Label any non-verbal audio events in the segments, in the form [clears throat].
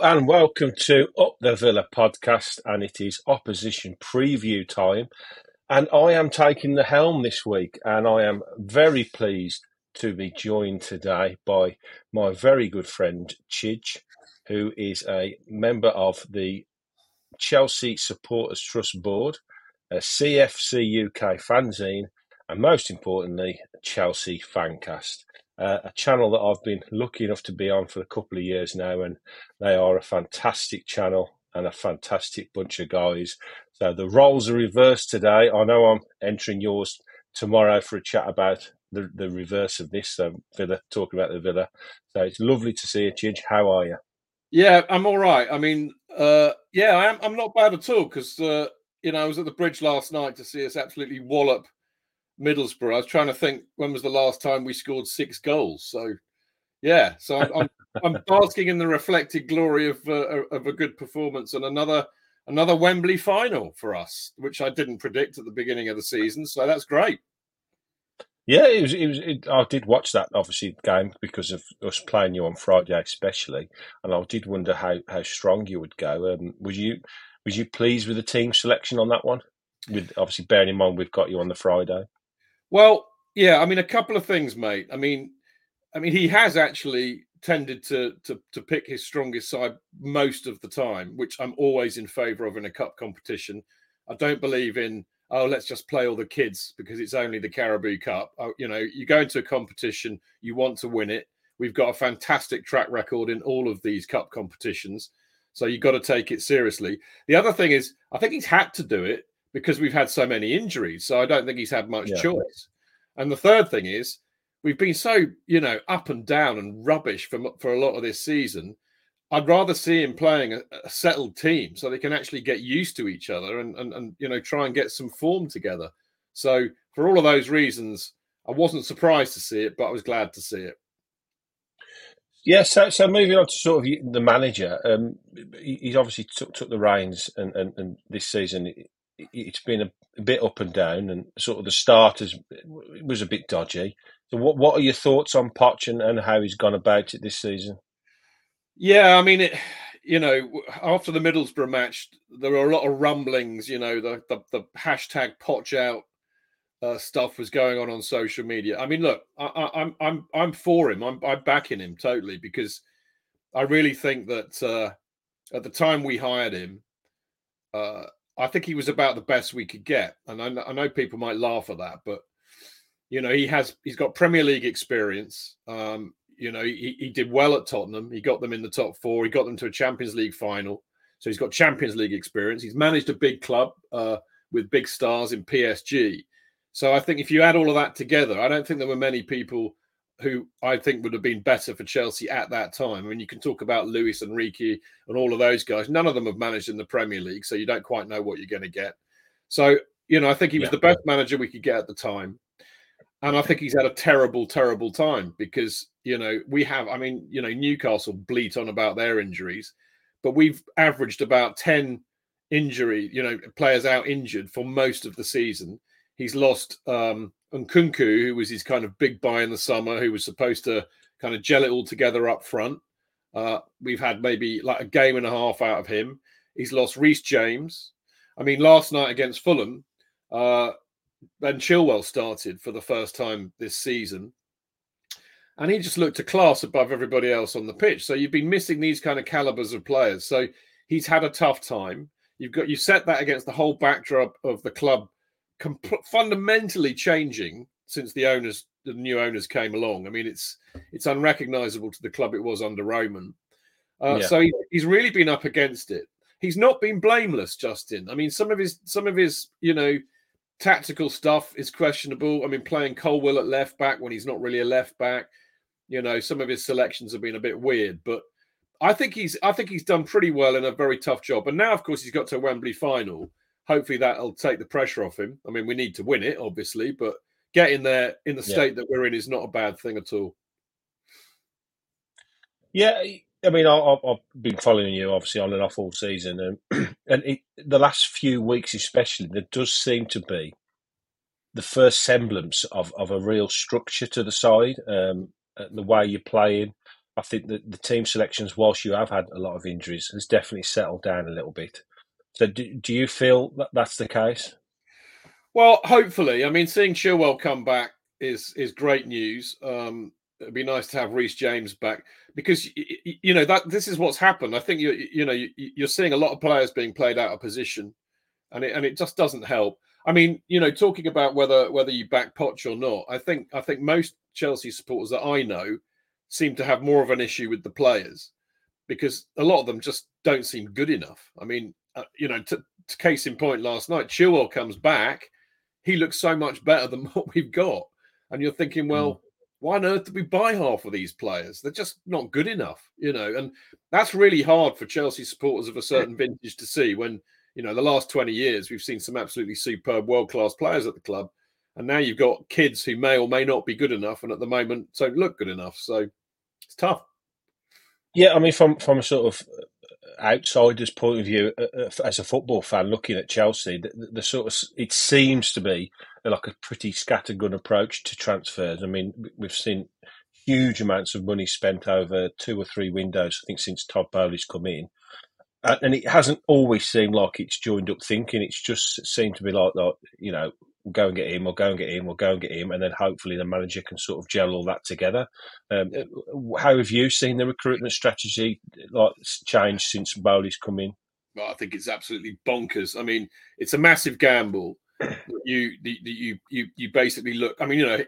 And welcome to Up the Villa podcast, and it is opposition preview time. And I am taking the helm this week, and I am very pleased to be joined today by my very good friend Chidge, who is a member of the Chelsea Supporters Trust Board, a CFC UK fanzine, and most importantly, Chelsea Fancast uh, a channel that I've been lucky enough to be on for a couple of years now, and they are a fantastic channel and a fantastic bunch of guys. So the roles are reversed today. I know I'm entering yours tomorrow for a chat about the, the reverse of this. So Villa, talking about the Villa. So it's lovely to see you, Chidge. How are you? Yeah, I'm all right. I mean, uh, yeah, I am. I'm not bad at all because uh, you know I was at the bridge last night to see us absolutely wallop Middlesbrough. I was trying to think when was the last time we scored six goals. So, yeah, so I'm I'm, [laughs] I'm basking in the reflected glory of uh, of a good performance and another another Wembley final for us, which I didn't predict at the beginning of the season. So that's great. Yeah, it was. It was. It, I did watch that obviously game because of us playing you on Friday, especially, and I did wonder how how strong you would go. Um, was you was you pleased with the team selection on that one? With obviously bearing in mind we've got you on the Friday. Well, yeah, I mean a couple of things, mate. I mean, I mean he has actually tended to to to pick his strongest side most of the time, which I'm always in favour of in a cup competition. I don't believe in oh let's just play all the kids because it's only the Carabao Cup. Oh, you know, you go into a competition, you want to win it. We've got a fantastic track record in all of these cup competitions. So you've got to take it seriously. The other thing is, I think he's had to do it because we've had so many injuries. So I don't think he's had much yeah. choice. And the third thing is we've been so you know up and down and rubbish for for a lot of this season. I'd rather see him playing a, a settled team so they can actually get used to each other and, and and you know try and get some form together. So for all of those reasons, I wasn't surprised to see it, but I was glad to see it. Yeah, so, so moving on to sort of the manager, um, he's obviously took, took the reins, and, and, and this season it's been a, a, bit up and down, and sort of the start has, was a bit dodgy. So, what what are your thoughts on Poch and, and how he's gone about it this season? Yeah, I mean, it, you know, after the Middlesbrough match, there were a lot of rumblings. You know, the the, the hashtag Poch out uh, stuff was going on on social media. I mean, look, I, am I'm, I'm I'm for him. I'm I'm backing him totally because I really think that uh, at the time we hired him, uh, I think he was about the best we could get, and I, I, know people might laugh at that, but you know he has he's got Premier League experience. Um, you know he, he did well at Tottenham. He got them in the top four. He got them to a Champions League final. So he's got Champions League experience. He's managed a big club uh, with big stars in PSG. So I think if you add all of that together, I don't think there were many people who I think would have been better for Chelsea at that time. I mean, you can talk about Luis Enrique and all of those guys. None of them have managed in the Premier League, so you don't quite know what you're going to get. So, you know, I think he was yeah. the best manager we could get at the time. And I think he's had a terrible, terrible time because, you know, we have, I mean, you know, Newcastle bleat on about their injuries, but we've averaged about 10 injury, you know, players out injured for most of the season. He's lost um, Nkunku, who was his kind of big buy in the summer, who was supposed to kind of gel it all together up front. Uh, we've had maybe like a game and a half out of him. He's lost Reece James. I mean, last night against Fulham, uh, Ben Chilwell started for the first time this season. And he just looked a class above everybody else on the pitch. So you've been missing these kind of calibers of players. So he's had a tough time. You've got you set that against the whole backdrop of the club comp- fundamentally changing since the owners, the new owners came along. I mean, it's it's unrecognizable to the club it was under Roman. Uh, yeah. So he, he's really been up against it. He's not been blameless, Justin. I mean, some of his some of his you know tactical stuff is questionable. I mean, playing Colwill at left back when he's not really a left back. You know, some of his selections have been a bit weird, but I think he's I think he's done pretty well in a very tough job. And now, of course, he's got to a Wembley final hopefully that'll take the pressure off him. I mean, we need to win it, obviously, but getting there in the state yeah. that we're in is not a bad thing at all. Yeah, I mean, I, have been following you obviously on and off all season, and [clears throat] and it, the last few weeks especially, there does seem to be the first semblance of, of a real structure to the side, um, the way you're playing. I think that the team selections, whilst you have had a lot of injuries, has definitely settled down a little bit. So, do, do you feel that that's the case? Well, hopefully. I mean, seeing Chilwell come back is is great news. Um, it'd be nice to have Reece James back because you know that this is what's happened. I think you you know you're seeing a lot of players being played out of position, and it and it just doesn't help. I mean, you know, talking about whether whether you back Poch or not, I think I think most Chelsea supporters that I know seem to have more of an issue with the players because a lot of them just don't seem good enough. I mean, uh, you know, to, to case in point, last night Chilwell comes back, he looks so much better than [laughs] what we've got, and you're thinking, well. Mm. Why on earth did we buy half of these players? They're just not good enough, you know. And that's really hard for Chelsea supporters of a certain vintage to see when you know, the last 20 years, we've seen some absolutely superb world class players at the club. And now you've got kids who may or may not be good enough and at the moment don't look good enough. So it's tough. Yeah, I mean, from, from a sort of outsider's point of view, uh, uh as a football fan looking at Chelsea, the, the, sort of it seems to be like a pretty scattergun approach to transfers. I mean, we've seen huge amounts of money spent over two or three windows. I think since Todd Boehly's come in, and it hasn't always seemed like it's joined up thinking. It's just seemed to be like, like you know, we'll go and get him, we'll go and get him, we'll go and get him, and then hopefully the manager can sort of gel all that together. Um, how have you seen the recruitment strategy like change since Boehly's come in? Well, I think it's absolutely bonkers. I mean, it's a massive gamble. [coughs] you, you, you, you basically look. I mean, you know,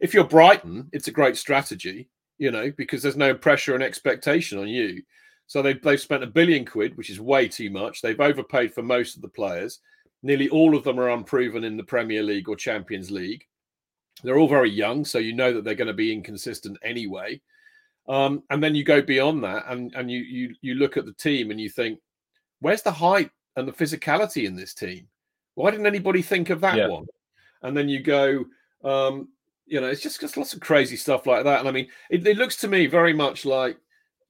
if you're Brighton, it's a great strategy. You know, because there's no pressure and expectation on you. So they've, they've spent a billion quid, which is way too much. They've overpaid for most of the players. Nearly all of them are unproven in the Premier League or Champions League. They're all very young, so you know that they're going to be inconsistent anyway. Um, and then you go beyond that, and and you you you look at the team and you think, where's the height and the physicality in this team? Why didn't anybody think of that yeah. one? And then you go, um, you know, it's just just lots of crazy stuff like that. And I mean, it, it looks to me very much like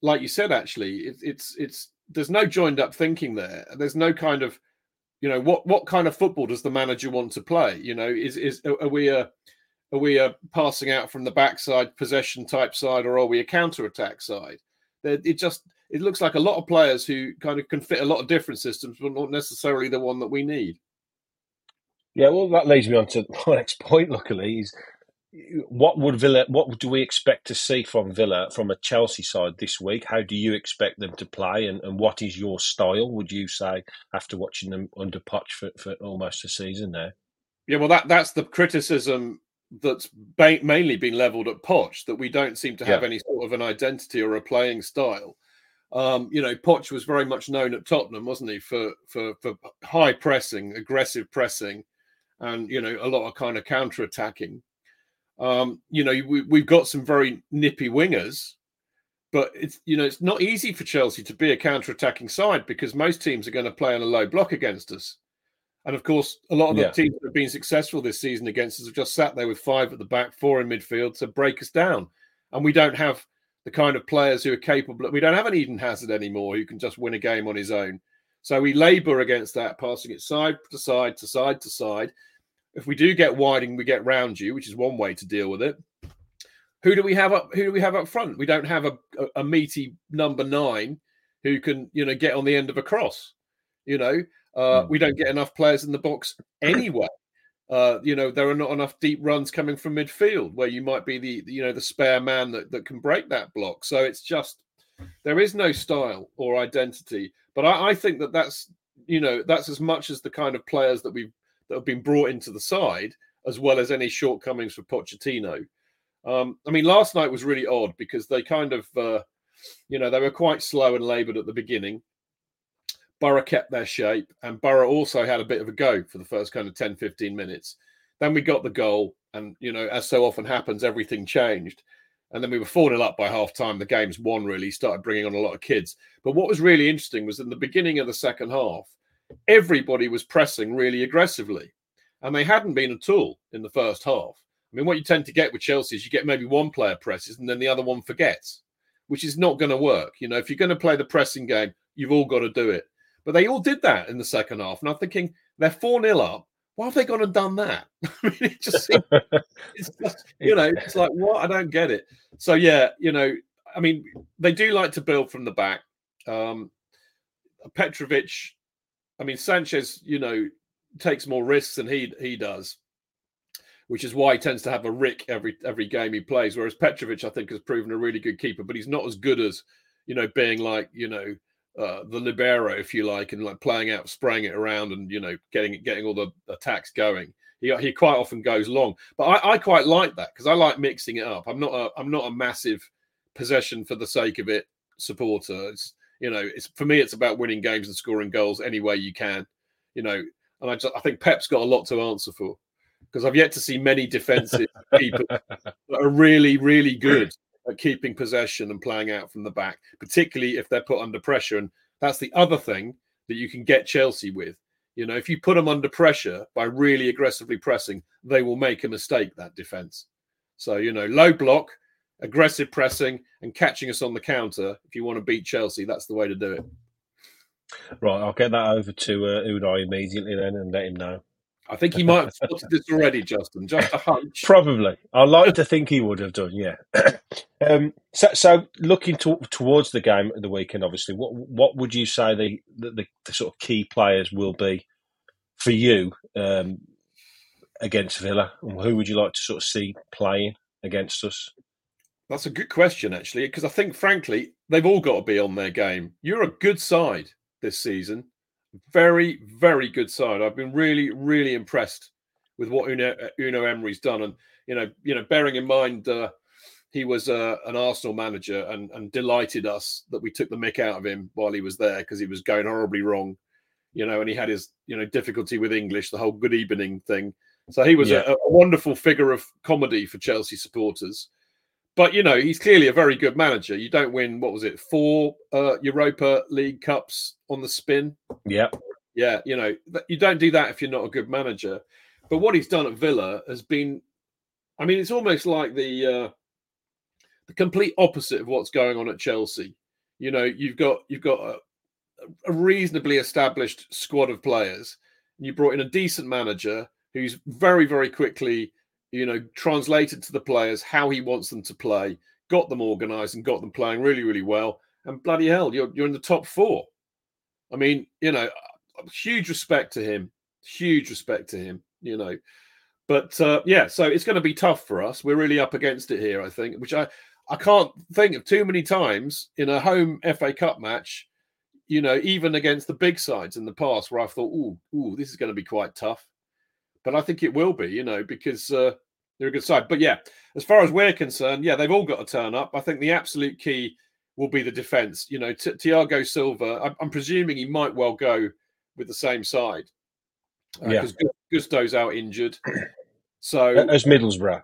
like you said, actually, it, it's it's there's no joined up thinking there. There's no kind of, you know, what what kind of football does the manager want to play? You know, is is are we a are we a passing out from the backside possession type side, or are we a counter attack side? It just it looks like a lot of players who kind of can fit a lot of different systems, but not necessarily the one that we need. Yeah, well, that leads me on to [laughs] my next point. Luckily, is what would Villa? What do we expect to see from Villa from a Chelsea side this week? How do you expect them to play, and, and what is your style? Would you say after watching them under Poch for, for almost a season there? Yeah, well, that that's the criticism that's ba- mainly been levelled at Poch that we don't seem to have yeah. any sort of an identity or a playing style. Um, you know, Poch was very much known at Tottenham, wasn't he, for for for high pressing, aggressive pressing, and you know a lot of kind of counter attacking. Um, you know, we, we've got some very nippy wingers, but it's you know it's not easy for Chelsea to be a counter-attacking side because most teams are going to play on a low block against us. And of course, a lot of the yeah. teams that have been successful this season against us have just sat there with five at the back, four in midfield to break us down. And we don't have the kind of players who are capable. We don't have an Eden Hazard anymore who can just win a game on his own. So we labour against that, passing it side to side to side to side. If we do get Whiting, we get round you, which is one way to deal with it. Who do we have up? Who do we have up front? We don't have a, a, a meaty number nine who can, you know, get on the end of a cross. You know, uh, mm. we don't get enough players in the box anyway. Uh, you know, there are not enough deep runs coming from midfield where you might be the, you know, the spare man that, that can break that block. So it's just there is no style or identity. But I, I think that that's you know that's as much as the kind of players that we've that have been brought into the side, as well as any shortcomings for Pochettino. Um, I mean, last night was really odd because they kind of, uh, you know, they were quite slow and laboured at the beginning. Boro kept their shape, and Boro also had a bit of a go for the first kind of 10, 15 minutes. Then we got the goal, and, you know, as so often happens, everything changed. And then we were 4 0 up by half time. The game's won, really, started bringing on a lot of kids. But what was really interesting was in the beginning of the second half, everybody was pressing really aggressively. And they hadn't been at all in the first half. I mean, what you tend to get with Chelsea is you get maybe one player presses and then the other one forgets, which is not going to work. You know, if you're going to play the pressing game, you've all got to do it. But they all did that in the second half. And I'm thinking they're 4 0 up. Why have they gone and done that? [laughs] I mean, it just seems, [laughs] it's just, you know, it's like, what? I don't get it. So, yeah, you know, I mean, they do like to build from the back. Um, Petrovic, I mean, Sanchez, you know, takes more risks than he he does, which is why he tends to have a rick every every game he plays. Whereas Petrovic, I think, has proven a really good keeper, but he's not as good as you know being like you know uh, the libero, if you like, and like playing out, spraying it around, and you know getting getting all the attacks going. He, he quite often goes long, but I, I quite like that because I like mixing it up. I'm not a I'm not a massive possession for the sake of it supporter. It's you know, it's for me, it's about winning games and scoring goals any way you can. You know, and I just I think Pep's got a lot to answer for because I've yet to see many defensive [laughs] people that are really really good at keeping possession and playing out from the back, particularly if they're put under pressure. And that's the other thing that you can get Chelsea with. You know, if you put them under pressure by really aggressively pressing, they will make a mistake, that defense. So, you know, low block, aggressive pressing, and catching us on the counter. If you want to beat Chelsea, that's the way to do it. Right, I'll get that over to uh, Unai immediately then and let him know. I think he might have spotted this already, Justin. Just a hunch. [laughs] Probably. I like to think he would have done. Yeah. [clears throat] um, so, so looking to, towards the game of the weekend, obviously, what what would you say the the, the sort of key players will be for you um, against Villa? And who would you like to sort of see playing against us? That's a good question, actually, because I think, frankly, they've all got to be on their game. You're a good side this season. Very, very good side. I've been really, really impressed with what Unai, Unai Emery's done, and you know, you know, bearing in mind uh, he was uh, an Arsenal manager and, and delighted us that we took the mick out of him while he was there because he was going horribly wrong, you know, and he had his you know difficulty with English, the whole good evening thing. So he was yeah. a, a wonderful figure of comedy for Chelsea supporters but you know he's clearly a very good manager. You don't win what was it four uh, Europa League cups on the spin. Yeah, yeah. You know you don't do that if you're not a good manager. But what he's done at Villa has been, I mean, it's almost like the uh, the complete opposite of what's going on at Chelsea. You know, you've got you've got a, a reasonably established squad of players. And you brought in a decent manager who's very very quickly you know, translated to the players how he wants them to play, got them organised and got them playing really, really well. And bloody hell, you're you're in the top four. I mean, you know, huge respect to him, huge respect to him. You know, but uh, yeah, so it's going to be tough for us. We're really up against it here, I think. Which I I can't think of too many times in a home FA Cup match. You know, even against the big sides in the past, where I thought, "Ooh, ooh, this is going to be quite tough." But I think it will be, you know, because uh, they're a good side. But yeah, as far as we're concerned, yeah, they've all got to turn up. I think the absolute key will be the defence. You know, T- Thiago Silva. I'm, presuming he might well go with the same side because uh, yeah. Gusto's out injured. [clears throat] So as Middlesbrough.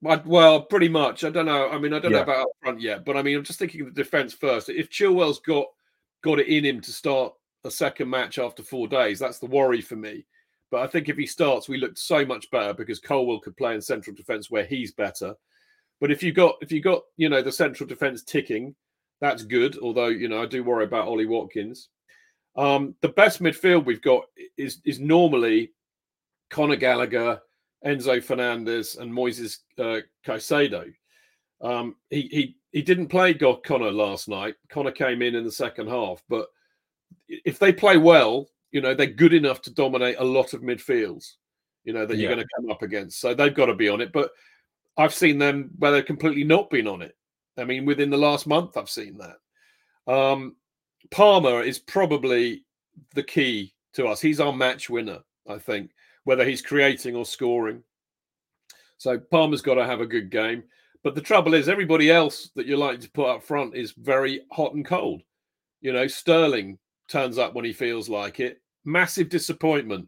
well, pretty much. I don't know. I mean, I don't yeah. know about up front yet, but I mean, I'm just thinking of the defence first. If Chilwell's got got it in him to start a second match after four days, that's the worry for me. But I think if he starts, we look so much better because Colwill could play in central defence where he's better. But if you got if you got you know the central defence ticking, that's good. Although you know I do worry about Ollie Watkins. Um, the best midfield we've got is is normally Conor Gallagher, Enzo Fernandez, and Moises uh, Caicedo. Um, he he he didn't play God Conor last night. Conor came in in the second half, but if they play well, you know, they're good enough to dominate a lot of midfields, you know, that you're going to come up against. So they've got to be on it. But I've seen them where they've completely not been on it. I mean, within the last month, I've seen that. Um, Palmer is probably the key to us. He's our match winner, I think, whether he's creating or scoring. So Palmer's got to have a good game. But the trouble is, everybody else that you're likely to put up front is very hot and cold. You know, Sterling turns up when he feels like it. Massive disappointment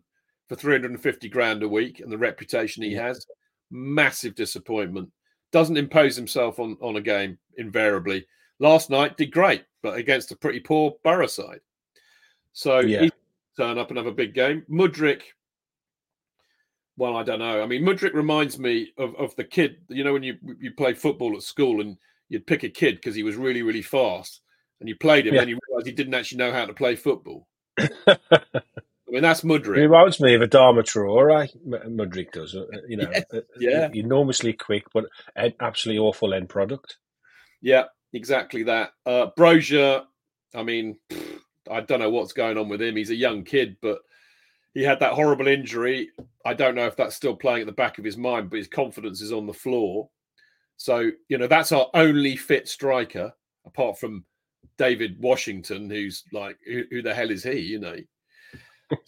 for 350 grand a week and the reputation he has. Massive disappointment. Doesn't impose himself on, on a game invariably. Last night did great, but against a pretty poor Boro side. So yeah. he turn up and have a big game. Mudryk, well, I don't know. I mean, Mudryk reminds me of, of the kid, you know, when you you play football at school and you'd pick a kid because he was really, really fast and you played him, yeah. and you realised he didn't actually know how to play football. [laughs] I mean, that's Mudryk. He reminds me of a Adama Traore. Mudryk does, uh, you know, [laughs] yeah, enormously quick, but an absolutely awful end product. Yeah, exactly that. Uh, Broja, I mean, I don't know what's going on with him. He's a young kid, but he had that horrible injury. I don't know if that's still playing at the back of his mind, but his confidence is on the floor. So, you know, that's our only fit striker, apart from Deivid Washington, who's like, who, who the hell is he, you know?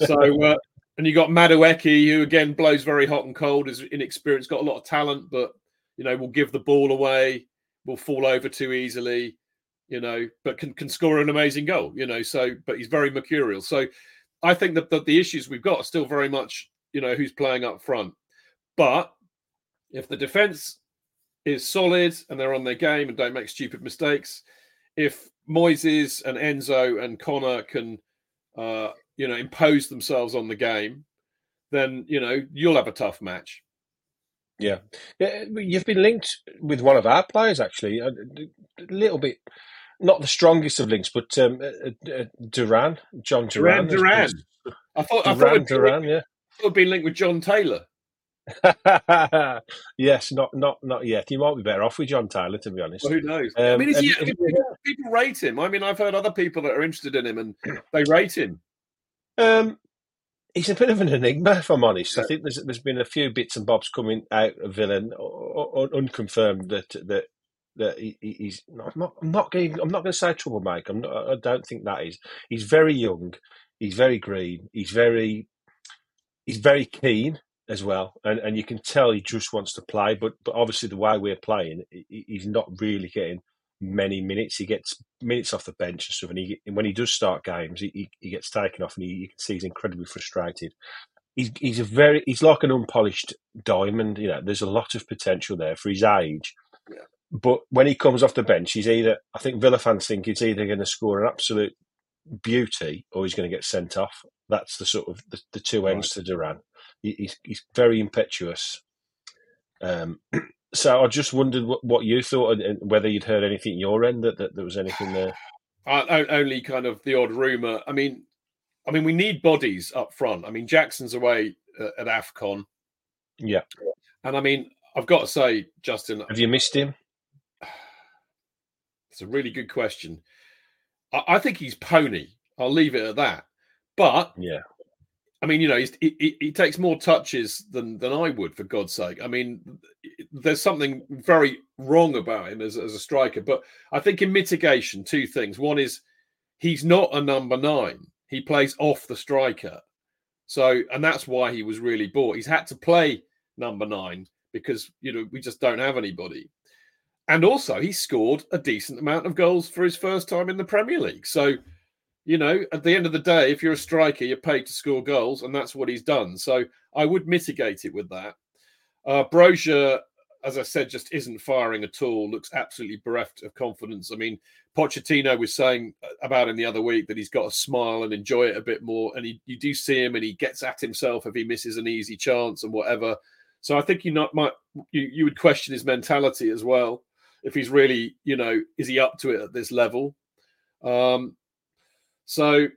So, [laughs] uh, and you got Madueke, who again blows very hot and cold, is inexperienced, got a lot of talent, but, you know, will give the ball away, will fall over too easily, you know, but can, can score an amazing goal, you know. So, but he's very mercurial. So, I think that the, the issues we've got are still very much, you know, who's playing up front. But if the defense is solid and they're on their game and don't make stupid mistakes, if Moises and Enzo and Conor can, uh, you know, impose themselves on the game, then you know you'll have a tough match. Yeah, yeah. You've been linked with one of our players actually, a, little bit not the strongest of links, but um, uh, uh, Duran, Jhon Duran. Duran, Duran. I thought Duran, I thought Duran, yeah. Would be linked with John Taylor. [laughs] yes, not not not yet. He might be better off with John Tyler, to be honest. Well, who knows? Um, I mean, is he, and, people, people, rate him. I mean, I've heard other people that are interested in him, and they rate him. Um, he's a bit of an enigma, if I'm honest. Yeah. I think there's there's been a few bits and bobs coming out of Villain, or unconfirmed that that that he, he's not, I'm not. I'm not going. I'm not going to say troublemaker. I'm not, I don't think that is. He's very young. He's very green. He's very. He's very keen as well, and and you can tell he just wants to play. But but obviously the way we're playing, he's not really getting many minutes. He gets minutes off the bench and stuff, and he when he does start games, he he, he gets taken off, and he, you can see he's incredibly frustrated. He's he's a very he's like an unpolished diamond. You know, there's a lot of potential there for his age. Yeah. But when he comes off the bench, he's either, I think Villa fans think he's either going to score an absolute beauty or he's going to get sent off. That's the sort of the, the two ends right. to Duran. He, he's, he's very impetuous. Um, [clears throat] so I just wondered what, what you thought and whether you'd heard anything your end that, that there was anything there. Uh, only kind of the odd rumor. I mean, I mean, we need bodies up front. I mean, Jackson's away uh, at Afcon. Yeah, and I mean, I've got to say, Justin, have you missed him? [sighs] It's a really good question. I, I, think he's pony. I'll leave it at that. But yeah, I mean, you know, he, he, he, takes more touches than than I would, for God's sake. I mean, there's something very wrong about him as, as a striker. But I think in mitigation, two things. One is he's not a number nine. He plays off the striker. So, and that's why he was really bought. He's had to play number nine because, you know, we just don't have anybody. And also, he scored a decent amount of goals for his first time in the Premier League. So, you know, at the end of the day, if you're a striker, you're paid to score goals, and that's what he's done. So, I would mitigate it with that. Uh, Broja, as I said, just isn't firing at all. Looks absolutely bereft of confidence. I mean, Pochettino was saying about him the other week that he's got to smile and enjoy it a bit more. And he, you do see him, and he gets at himself if he misses an easy chance and whatever. So I think you not might you, you would question his mentality as well if he's really, you know, is he up to it at this level? Um, so,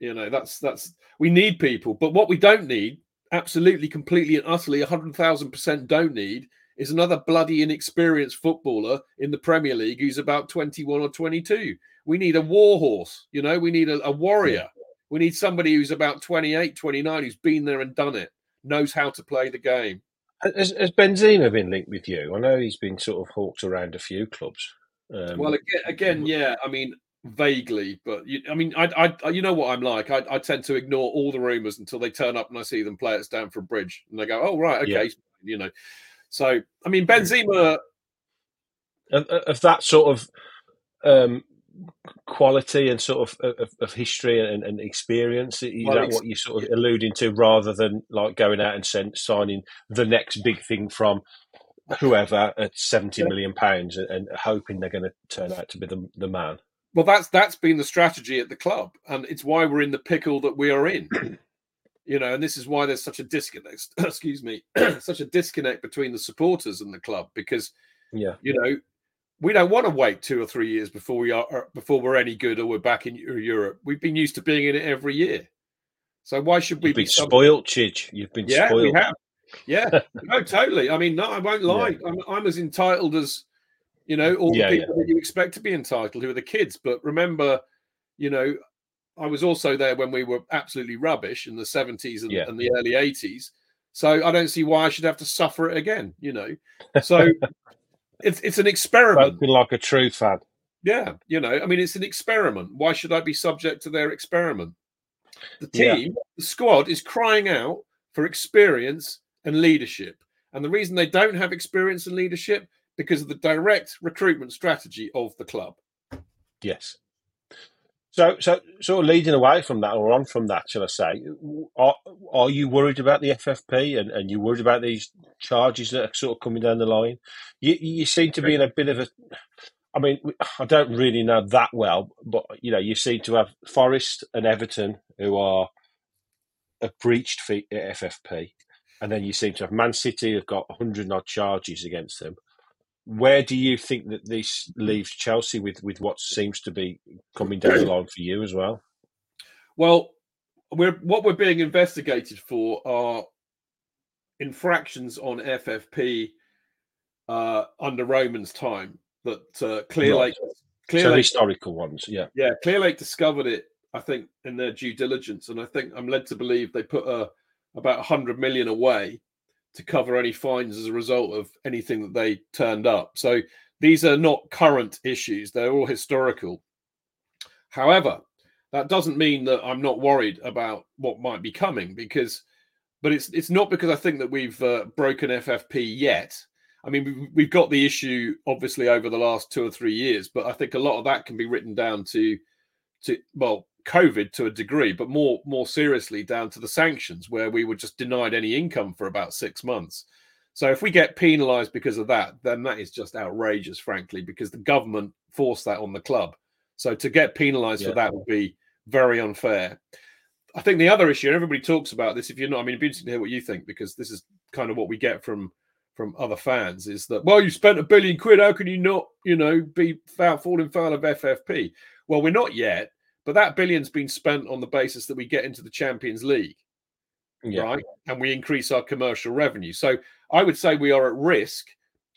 you know, that's that's we need people, but what we don't need, absolutely, completely, and utterly, hundred thousand percent don't need, is another bloody inexperienced footballer in the Premier League who's about twenty-one or twenty-two. We need a war horse, you know, we need a, a warrior. We need somebody who's about 28, 29, who's been there and done it, knows how to play the game. Has, has Benzema been linked with you? I know he's been sort of hawked around a few clubs. Um, well, again, again, yeah. I mean, vaguely, but you, I mean, I, I, you know what I'm like. I, I tend to ignore all the rumors until they turn up and I see them play at Stamford Bridge, and they go, "Oh, right, okay," yeah. you know. So, I mean, Benzema of, of that sort of um, quality and sort of of, of history and, and, experience? Is well, that what you're sort of alluding to, rather than like going out and send, signing the next big thing from whoever at seventy yeah. million pounds and, and, hoping they're going to turn out to be the, the man? Well, that's that's been the strategy at the club, and it's why we're in the pickle that we are in. [clears throat] you know, and this is why there's such a disconnect. [clears throat] excuse me, [clears throat] such a disconnect between the supporters and the club because, yeah, you know, we don't want to wait two or three years before we are uh, before we're any good or we're back in Europe. We've been used to being in it every year. So why should we You've be spoiled, Chidge? You've been yeah, spoiled. we have. Yeah, no, totally. I mean, no, I won't lie. Yeah. I'm, I'm, as entitled as You know, all Yeah, the people that you expect to be entitled, who are the kids. But remember, you know, I was also there when we were absolutely rubbish in the 70s and, Yeah. and the early 80s. So I don't see why I should have to suffer it again, you know. So [laughs] it's it's an experiment. Spoken like a true fan. Yeah, you know, I mean, it's an experiment. Why should I be subject to their experiment? The Yeah. team, the squad is crying out for experience and leadership. And the reason they don't have experience and leadership because of the direct recruitment strategy of the club. Yes. So, so, sort of leading away from that, or on from that, shall I say? Are, are you worried about the FFP, and, and you worried about these charges that are sort of coming down the line? You, you seem to be in a bit of a. I mean, I don't really know that well, but you know, you seem to have Forest and Everton who are have breached FFP, and then you seem to have Man City have got hundred odd charges against them. Where do you think that this leaves Chelsea with, with what seems to be coming down the line for you as well? Well, we're what we're being investigated for are infractions on FFP uh, under Roman's time that uh, Clear Right. Lake Clear so Lake historical ones, yeah. Yeah, Clearlake discovered it, I think, in their due diligence, and I think I'm led to believe they put a, about 100 million away to cover any fines as a result of anything that they turned up. So these are not current issues; they're all historical. However, that doesn't mean that I'm not worried about what might be coming, because, but it's it's not because I think that we've uh, broken FFP yet. I mean, we've, got the issue obviously over the last two or three years, but I think a lot of that can be written down to, to well, COVID to a degree, but more more seriously down to the sanctions, where we were just denied any income for about six months. So if we get penalised because of that, then that is just outrageous, frankly, because the government forced that on the club. So to get penalised Yeah. for that would be very unfair. I think the other issue, and everybody talks about this. If you're not, I mean, it'd be interesting to hear what you think because this is kind of what we get from from other fans is that well, you spent a billion quid. How can you not, you know, be foul, falling foul of FFP? Well, we're not yet, but that billion's been spent on the basis that we get into the Champions League, Yeah. right? And we increase our commercial revenue. So I would say we are at risk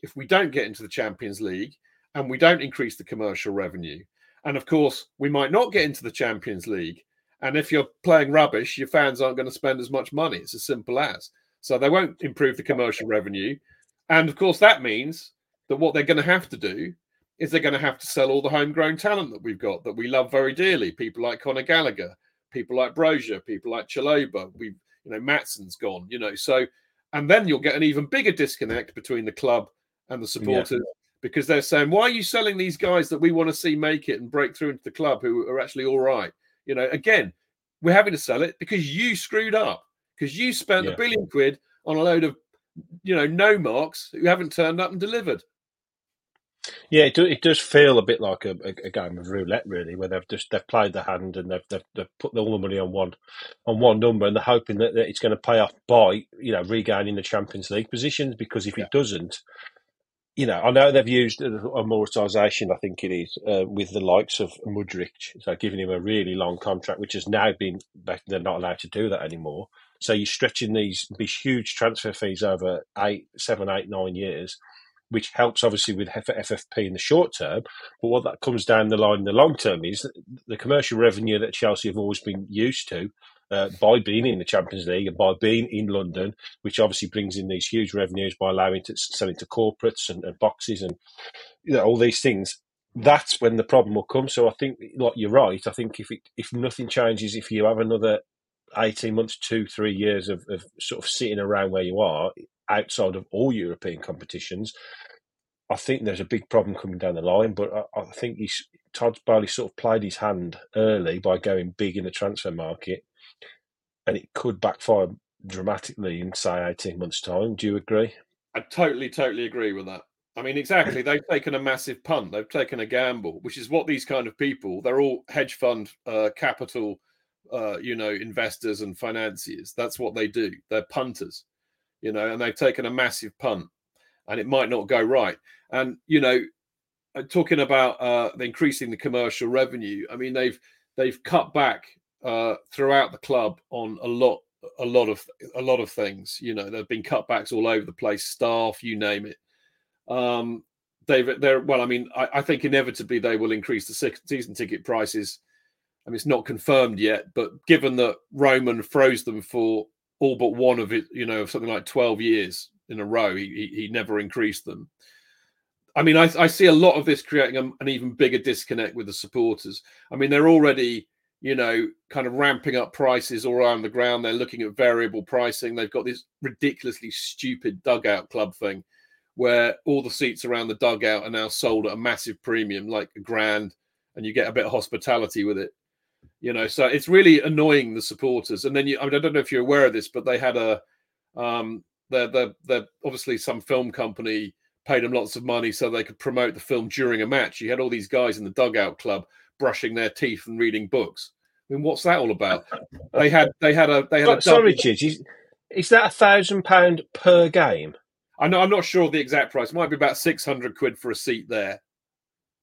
if we don't get into the Champions League and we don't increase the commercial revenue. And of course, we might not get into the Champions League. And if you're playing rubbish, your fans aren't going to spend as much money. It's as simple as. So they won't improve the commercial revenue. And of course, that means that what they're going to have to do is they're going to have to sell all the homegrown talent that we've got that we love very dearly. People like Conor Gallagher, people like Broja, people like Chalobah. We, you know, Mason's gone. You know, so and then you'll get an even bigger disconnect between the club and the supporters because they're saying, "Why are you selling these guys that we want to see make it and break through into the club who are actually all right?" You know, again, we're having to sell it because you screwed up because you spent Yeah. a billion quid on a load of, you know, no marks who haven't turned up and delivered. Yeah, it, do, it does feel a bit like a, a, a game of roulette, really, where they've just they've played the hand and they've, they've, they've put all the money on one on one number, and they're hoping that, that it's going to pay off by you know regaining the Champions League positions. Because if it doesn't, you know, I know they've used amortisation, I think it is, uh, with the likes of Mudryk, so giving him a really long contract, which has now been they're not allowed to do that anymore. So you're stretching these these huge transfer fees over eight, seven, eight, nine years which helps obviously with FFP in the short term. But what that comes down the line in the long term is the commercial revenue that Chelsea have always been used to uh, by being in the Champions League and by being in London, which obviously brings in these huge revenues by allowing to selling to corporates and, and boxes and you know all these things. That's when the problem will come. So I think, like you're right. I think if it, if nothing changes, if you have another eighteen months, two, three years of, of sort of sitting around where you are, outside of all European competitions, I think there's a big problem coming down the line. But I, I think he's Todd Boehly sort of played his hand early by going big in the transfer market, and it could backfire dramatically in say eighteen months' time. Do you agree? I totally, totally agree with that. I mean, exactly. They've taken a massive punt. They've taken a gamble, which is what these kind of people, they're all hedge fund uh, capital, uh, you know, investors and financiers. That's what they do. They're punters, you know, and they've taken a massive punt and it might not go right. And, you know, uh, talking about uh, increasing the commercial revenue, I mean, they've, they've cut back uh, throughout the club on a lot, a lot of, a lot of things, you know, there've been cutbacks all over the place, staff, you name it. Um, David, they're well. I mean, I, I, think inevitably they will increase the season ticket prices. I mean, it's not confirmed yet, but given that Roman froze them for all but one of it, you know, of something like twelve years in a row, he he, he never increased them. I mean, I, I see a lot of this creating a, an even bigger disconnect with the supporters. I mean, they're already, you know, kind of ramping up prices all around the ground. They're looking at variable pricing. They've got this ridiculously stupid dugout club thing where all the seats around the dugout are now sold at a massive premium, like a grand, and you get a bit of hospitality with it. You know, so it's really annoying the supporters. And then you, I, mean, I don't know if you're aware of this, but they had a, um, the the the obviously some film company paid them lots of money so they could promote the film during a match. You had all these guys in the dugout club brushing their teeth and reading books. I mean, what's that all about? [laughs] They had they had a they had. a sorry, Chidge, is, is that a thousand pound per game? I know I'm not sure the exact price. It might be about six hundred quid for a seat there,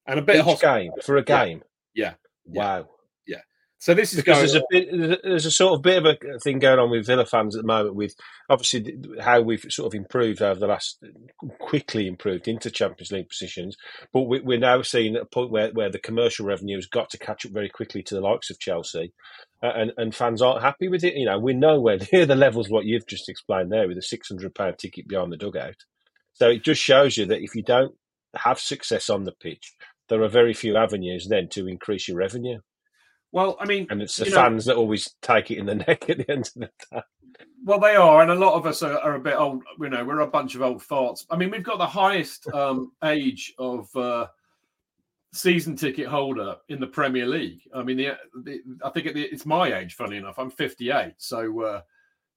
and a bit Each of game for a game. Yeah. yeah. Wow. So this is because there's a bit, there's a sort of bit of a thing going on with Villa fans at the moment, with obviously how we've sort of improved over the last, quickly improved into Champions League positions, but we, are now seeing a point where, where the commercial revenue has got to catch up very quickly to the likes of Chelsea, uh, and and fans aren't happy with it. You know, we're nowhere [laughs] near the levels what you've just explained there with a six hundred pound ticket behind the dugout. So it just shows you that if you don't have success on the pitch, there are very few avenues then to increase your revenue. Well, I mean, and it's the fans know, that always take it in the [laughs] neck at the end of the day. Well, they are, and a lot of us are, are, a bit old. You know, we're a bunch of old farts. I mean, we've got the highest um, age of uh, season ticket holder in the Premier League. I mean, the, the I think it's my age. Funny enough, I'm 58, so uh,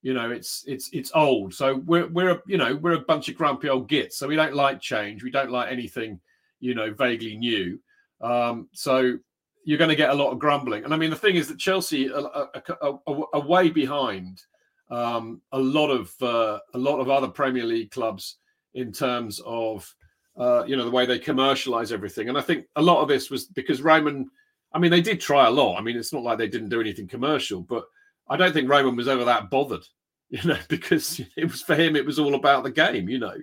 you know it's it's it's old. So we're we're a, you know we're a bunch of grumpy old gits. So we don't like change. We don't like anything you know vaguely new. Um, so you're going to get a lot of grumbling. And I mean, the thing is that Chelsea are, are, are, are way behind um, a lot of uh, a lot of other Premier League clubs in terms of uh, you know the way they commercialize everything. And I think a lot of this was because Roman. I mean, they did try a lot. I mean, it's not like they didn't do anything commercial, but I don't think Roman was ever that bothered. [laughs] You know, because it was for him, it was all about the game. You know.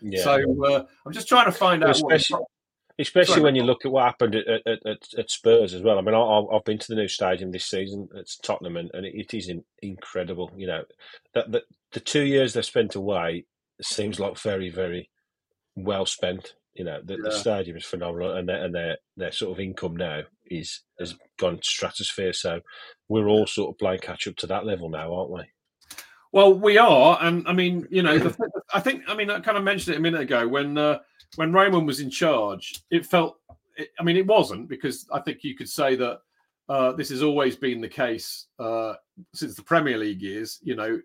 Yeah. So uh, I'm just trying to find out. Especially, especially Sorry. when you look at what happened at, at, at, at Spurs as well. I mean, I, have been to the new stadium this season. It's Tottenham, and, and it is incredible. You know, that, that the two years they've spent away seems like very, very well spent. You know, the, yeah. the stadium is phenomenal, and their, and their their sort of income now is has gone stratosphere. So we're all sort of playing catch up to that level now, aren't we? Well, we are, and I mean, you know, the, [clears throat] I think, I mean, I kind of mentioned it a minute ago when uh, when Roman was in charge. It felt, it, I mean, it wasn't because I think you could say that uh, this has always been the case uh, since the Premier League years. You know,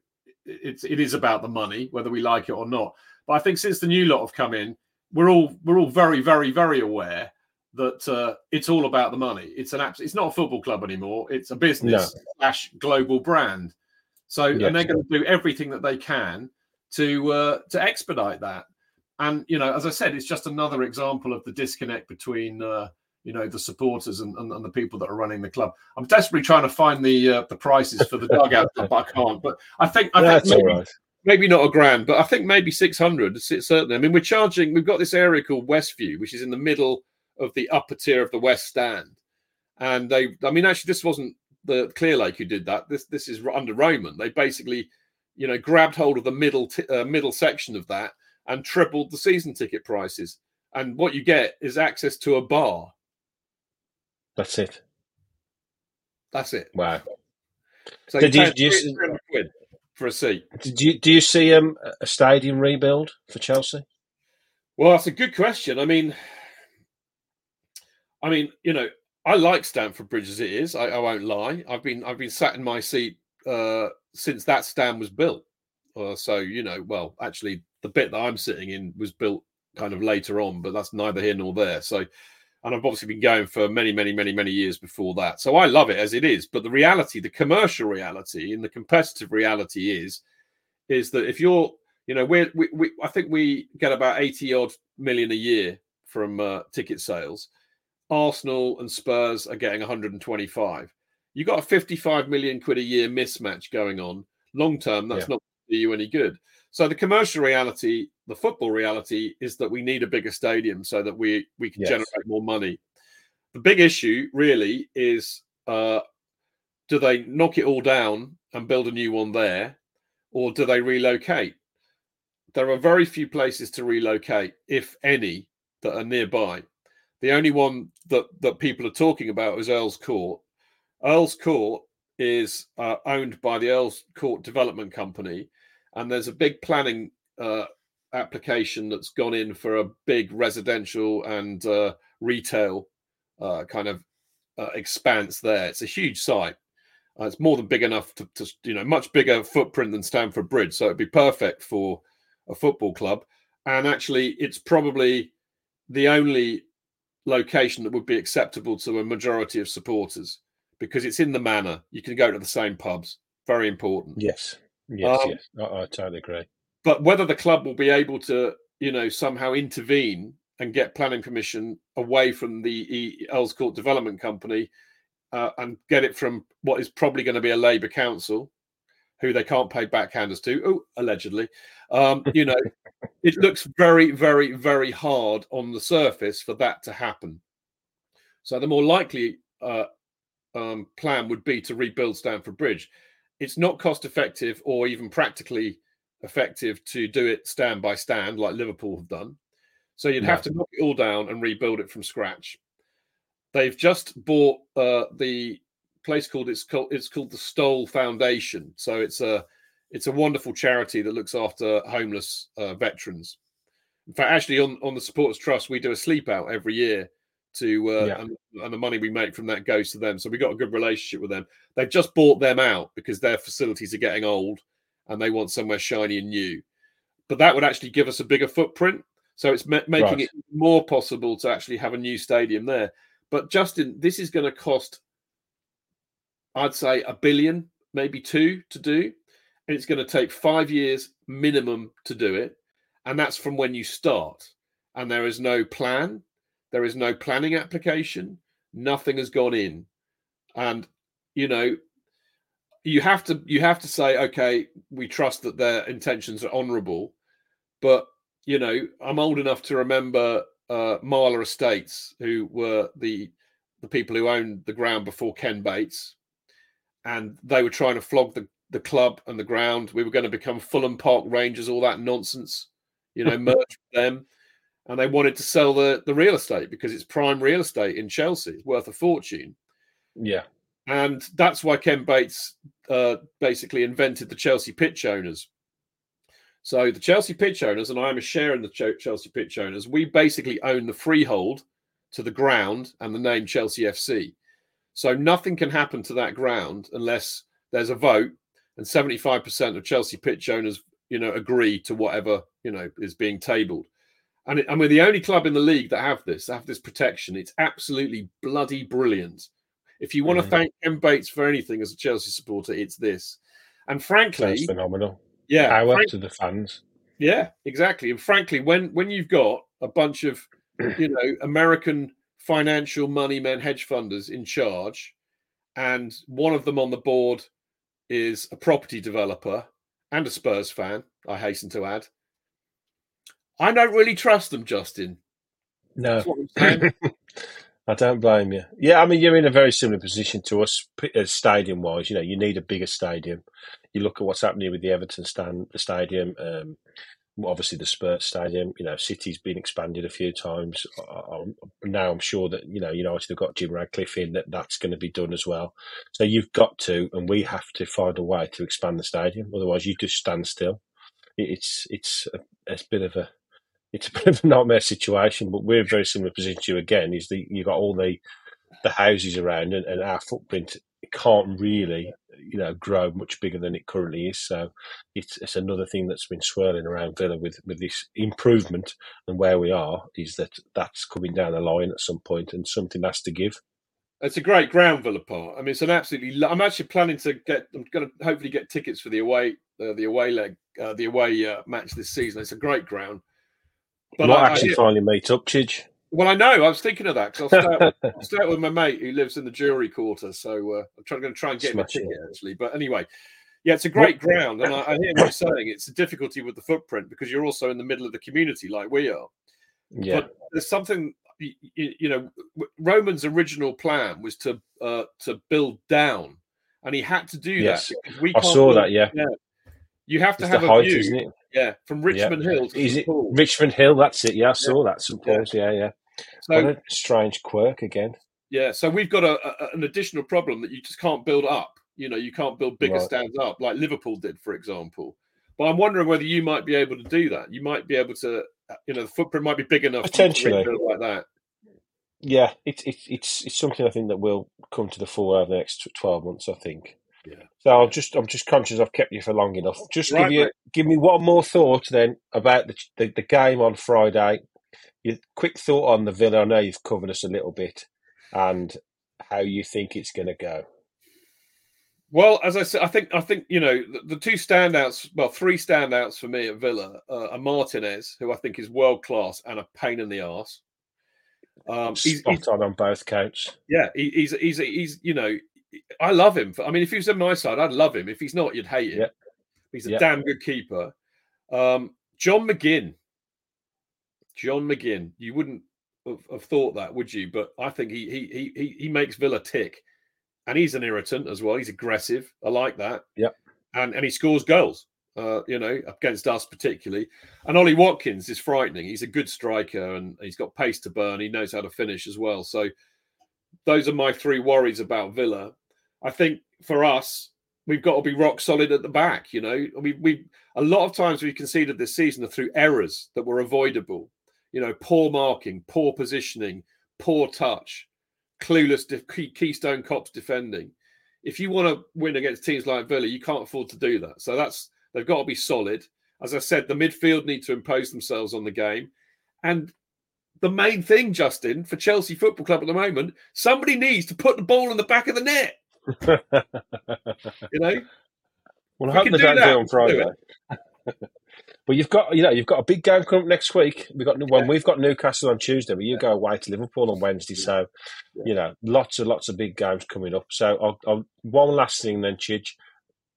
it's it is about the money, whether we like it or not. But I think since the new lot have come in, we're all we're all very, very, very aware that uh, it's all about the money. It's an it's not a football club anymore. It's a business no. slash global brand. So yes. and they're going to do everything that they can to uh, to expedite that. And you know, as I said, it's just another example of the disconnect between uh, you know the supporters and, and, and, the people that are running the club. I'm desperately trying to find the uh, the prices for the dugout, [laughs] but I can't. But I think I That's think maybe, maybe not a grand, but I think maybe 600. Certainly, I mean, we're charging. We've got this area called Westview, which is in the middle of the upper tier of the West Stand, and they. I mean, actually, this wasn't the Clearlake who did that. This this is under Roman. They basically, you know, grabbed hold of the middle t- uh, middle section of that and tripled the season ticket prices. And what you get is access to a bar. That's it. That's it. Wow. So did you, you, quid for a seat. Did you do you see um, a stadium rebuild for Chelsea? Well, that's a good question. I mean, I mean, you know, I like Stamford Bridge as it is. I, I won't lie. I've been I've been sat in my seat uh, since that stand was built. Uh, so you know, well, actually, the bit that I'm sitting in was built kind of later on, but that's neither here nor there. So, and I've obviously been going for many, many, many, many years before that. So I love it as it is. But the reality, the commercial reality, and the competitive reality is, is that if you're, you know, we're, we, we I think we get about eighty odd million a year from uh, ticket sales Arsenal and Spurs are getting 125. You've got a 55 million quid a year mismatch going on. Long term, that's yeah. not do you any good. So the commercial reality the football reality is that we need a bigger stadium so that we we can Yes. generate more money. The big issue really is uh, do they knock it all down and build a new one there, or do they relocate? There are very few places to relocate, if any, that are nearby. The only one that that people are talking about is Earl's Court. Earl's Court is uh, owned by the Earl's Court Development Company, and there's a big planning uh, application that's gone in for a big residential and uh, retail uh, kind of uh, expanse there. It's a huge site. Uh, it's more than big enough to, to, you know, much bigger footprint than Stamford Bridge. So it'd be perfect for a football club. And actually, it's probably the only location that would be acceptable to a majority of supporters because it's in the manor. You can go to the same pubs. Very important. Yes. Yes. Um, yes. I, I totally agree. But whether the club will be able to, you know, somehow intervene and get planning permission away from the Earls Court Development Company uh, and get it from what is probably going to be a Labour council, who they can't pay backhanders to, oh, allegedly. Um, you know, it [laughs] looks very, very, very hard on the surface for that to happen. So the more likely uh, um, plan would be to rebuild Stamford Bridge. It's not cost effective or even practically effective to do it stand by stand like Liverpool have done. So you'd No. have to knock it all down and rebuild it from scratch. They've just bought uh, the place called it's called it's called the Stoll Foundation. So it's a it's a wonderful charity that looks after homeless uh, veterans. In fact, actually, on on the Supporters Trust, we do a sleep out every year to uh, Yeah. and, and the money we make from that goes to them. So we've got a good relationship with them. They've just bought them out because their facilities are getting old and they want somewhere shiny and new. But that would actually give us a bigger footprint. So it's ma- making Right. it more possible to actually have a new stadium there. But Justin, this is going to cost, I'd say, a billion, maybe two to do. And it's going to take five years minimum to do it. And that's from when you start. And there is no plan, there is no planning application, nothing has gone in. And, you know, you have to you have to say okay we trust that their intentions are honorable but you know i'm old enough to remember uh marler estates who were the the people who owned the ground before ken bates and they were trying to flog the the club and the ground we were going to become fulham park rangers all that nonsense you know [laughs] merge with them and they wanted to sell the the real estate because it's prime real estate in chelsea it's worth a fortune Yeah. and that's why Ken Bates uh, basically invented the Chelsea pitch owners. So the Chelsea pitch owners, and I am a share in the Ch- Chelsea pitch owners, we basically own the freehold to the ground and the name Chelsea FC. So nothing can happen to that ground unless there's a vote and 75% of Chelsea pitch owners, you know, agree to whatever, you know, is being tabled. And, it, and we're the only club in the league that have this, have this protection. It's absolutely bloody brilliant. If you want Mhm. to thank Ken Bates for anything as a Chelsea supporter, it's this. And frankly, Sounds phenomenal. yeah, Power frank- to the fans. yeah, exactly. And frankly, when when you've got a bunch of [clears throat] you know American financial money men, hedge funders in charge, and one of them on the board is a property developer and a Spurs fan, I hasten to add. I don't really trust them, Justin. No. [laughs] I don't blame you. Yeah, I mean, you're in a very similar position to us, stadium wise. You know, you need a bigger stadium. You look at what's happening with the Everton stand, the stadium, um, obviously the Spurs stadium. You know, City's been expanded a few times. I, I, now I'm sure that you know United have got Jim Ratcliffe in that that's going to be done as well. So you've got to, and we have to find a way to expand the stadium. Otherwise, you just stand still. It- It's it's a, it's a bit of a it's a [laughs] bit of a nightmare situation, but we're very similar position to you again. Is that you've got all the the houses around, and, and our footprint can't really, you know, grow much bigger than it currently is. So it's it's another thing that's been swirling around Villa with with this improvement and where we are is that that's coming down the line at some point, and something has to give. It's a great ground, Villa Park. I mean, it's an absolutely. I'm actually planning to get. I'm going to hopefully get tickets for the away, uh, the away leg, uh, the away uh, match this season. It's a great ground. But I, I- actually finally meet up, Chidge. Well, I know. I was thinking of that because I'll stay, out- [laughs] I'll stay out with my mate who lives in the jewelry quarter. So uh, I'm trying, going to try and get him a ticket actually. But anyway, Yeah, it's a great ground, and I, I hear what you're saying. It's a difficulty with the footprint because you're also in the middle of the community, like we are. Yeah, But there's something you, you know. Roman's original plan was to uh, to build down, and he had to do Yes. that. we I saw that. Yeah, You have to it's have a height, view. isn't it? Yeah, from Richmond Hill to Is it Richmond Hill? That's it. Yeah, I saw that. St Yeah. Paul's. Yeah, yeah. So what a strange quirk again. Yeah, so we've got a, a, an additional problem that you just can't build up. You know, you can't build bigger Right. stands up like Liverpool did, for example. But I'm wondering whether you might be able to do that. You might be able to, uh, you know, the footprint might be big enough Potentially. like that. Yeah, it's it's it's it's something I think that will come to the fore over the next twelve months. I think. Yeah. So I'll just I'm just conscious I've kept you for long enough. Just Right, give you mate. give me one more thought then about the, the the game on Friday. Your quick thought on the Villa. I know you've covered us a little bit, and how you think it's going to go. Well, as I said, I think I think you know the, the two standouts. Well, three standouts for me at Villa uh, are Martinez, who I think is world class and a pain in the ass. Um, he's, Spot he's on on both counts. yeah, he, he's he's he's you know, I love him. I mean, if he was on my side, I'd love him. If he's not, you'd hate him. Yep. He's a Yep. damn good keeper. Um, John McGinn. John McGinn. You wouldn't have, thought that, would you? But I think he he he he he makes Villa tick, and he's an irritant as well. He's aggressive. I like that. Yep. And and he scores goals. Uh, you know, against us particularly. And Ollie Watkins is frightening. He's a good striker and he's got pace to burn. He knows how to finish as well. So those are my three worries about Villa. I think for us, we've got to be rock solid at the back. You know, we we a lot of times we conceded this season are through errors that were avoidable. You know, poor marking, poor positioning, poor touch, clueless de- key, keystone cops defending. If you want to win against teams like Villa, you can't afford to do that. So that's they've got to be solid. As I said, the midfield need to impose themselves on the game, and the main thing, Justin, for Chelsea Football Club at the moment, somebody needs to put the ball in the back of the net. [laughs] You know, Well, I We hope they do don't that. do on can do Friday. But you've got, you know, you've got a big game coming up next week. We've got when we've got Newcastle on Tuesday, but you go away to Liverpool on Wednesday. So, you know, lots and lots of big games coming up. So, I'll, I'll one last thing then, Chidge.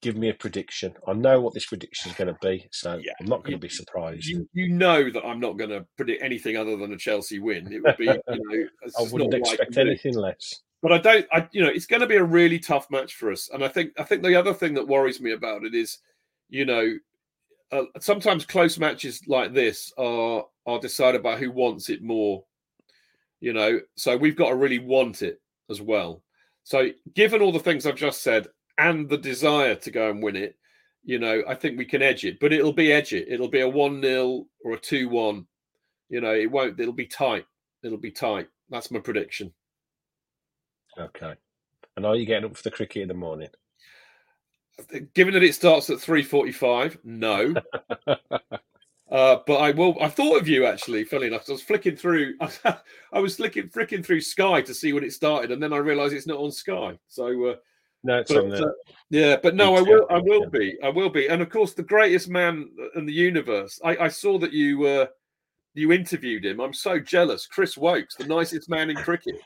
Give me a prediction. I know what this prediction is going to be, so Yeah. I'm not going to be surprised. you you know that I'm not going to predict anything other than a Chelsea win. It would be, you [laughs] know, I wouldn't not what I expect do. anything less. but I don't. I you know, it's going to be a really tough match for us. And I think I think the other thing that worries me about it is, you know, uh, sometimes close matches like this are are decided by who wants it more. You know, so we've got to really want it as well. So, given all the things I've just said and the desire to go and win it, you know, I think we can edge it. But it'll be edge it. It'll be a one 0 or a two one. You know, it won't. It'll be tight. It'll be tight. That's my prediction. Okay. And are you getting up for the cricket in the morning? Given that it starts at 3.45 no [laughs] uh, but i will i thought of you actually funny enough i was flicking through [laughs] i was flicking flicking through sky to see when it started and then i realized it's not on sky so uh, No, it's but, on there. uh, yeah but no i will i will yeah. be i will be and of course the greatest man in the universe i, I saw that you uh, you interviewed him i'm so jealous chris woakes the nicest man in cricket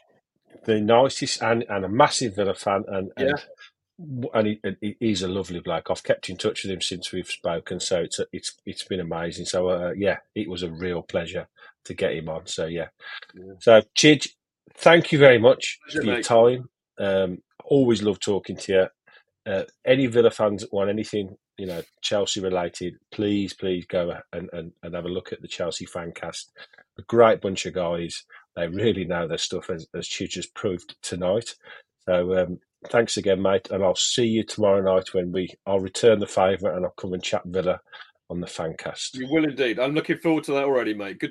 the nicest and, and a massive Villa fan, and Yeah. And, he, he's a lovely bloke. I've kept in touch with him since we've spoken, so it's it's it's been amazing. So uh, yeah, it was a real pleasure to get him on. So yeah, Yeah. so Chidge, thank you very much Pleasure, for your mate. time. Um, always love talking to you. Uh, any Villa fans that want anything, you know, Chelsea related, please, please go and, and, and have a look at the Chelsea Fancast. A great bunch of guys. They really know their stuff, as, as Chidge has proved tonight. So um, thanks again, mate. And I'll see you tomorrow night when we, I'll return the favour and I'll come and chat Villa on the Fancast. you will indeed i'm looking forward to that already mate good to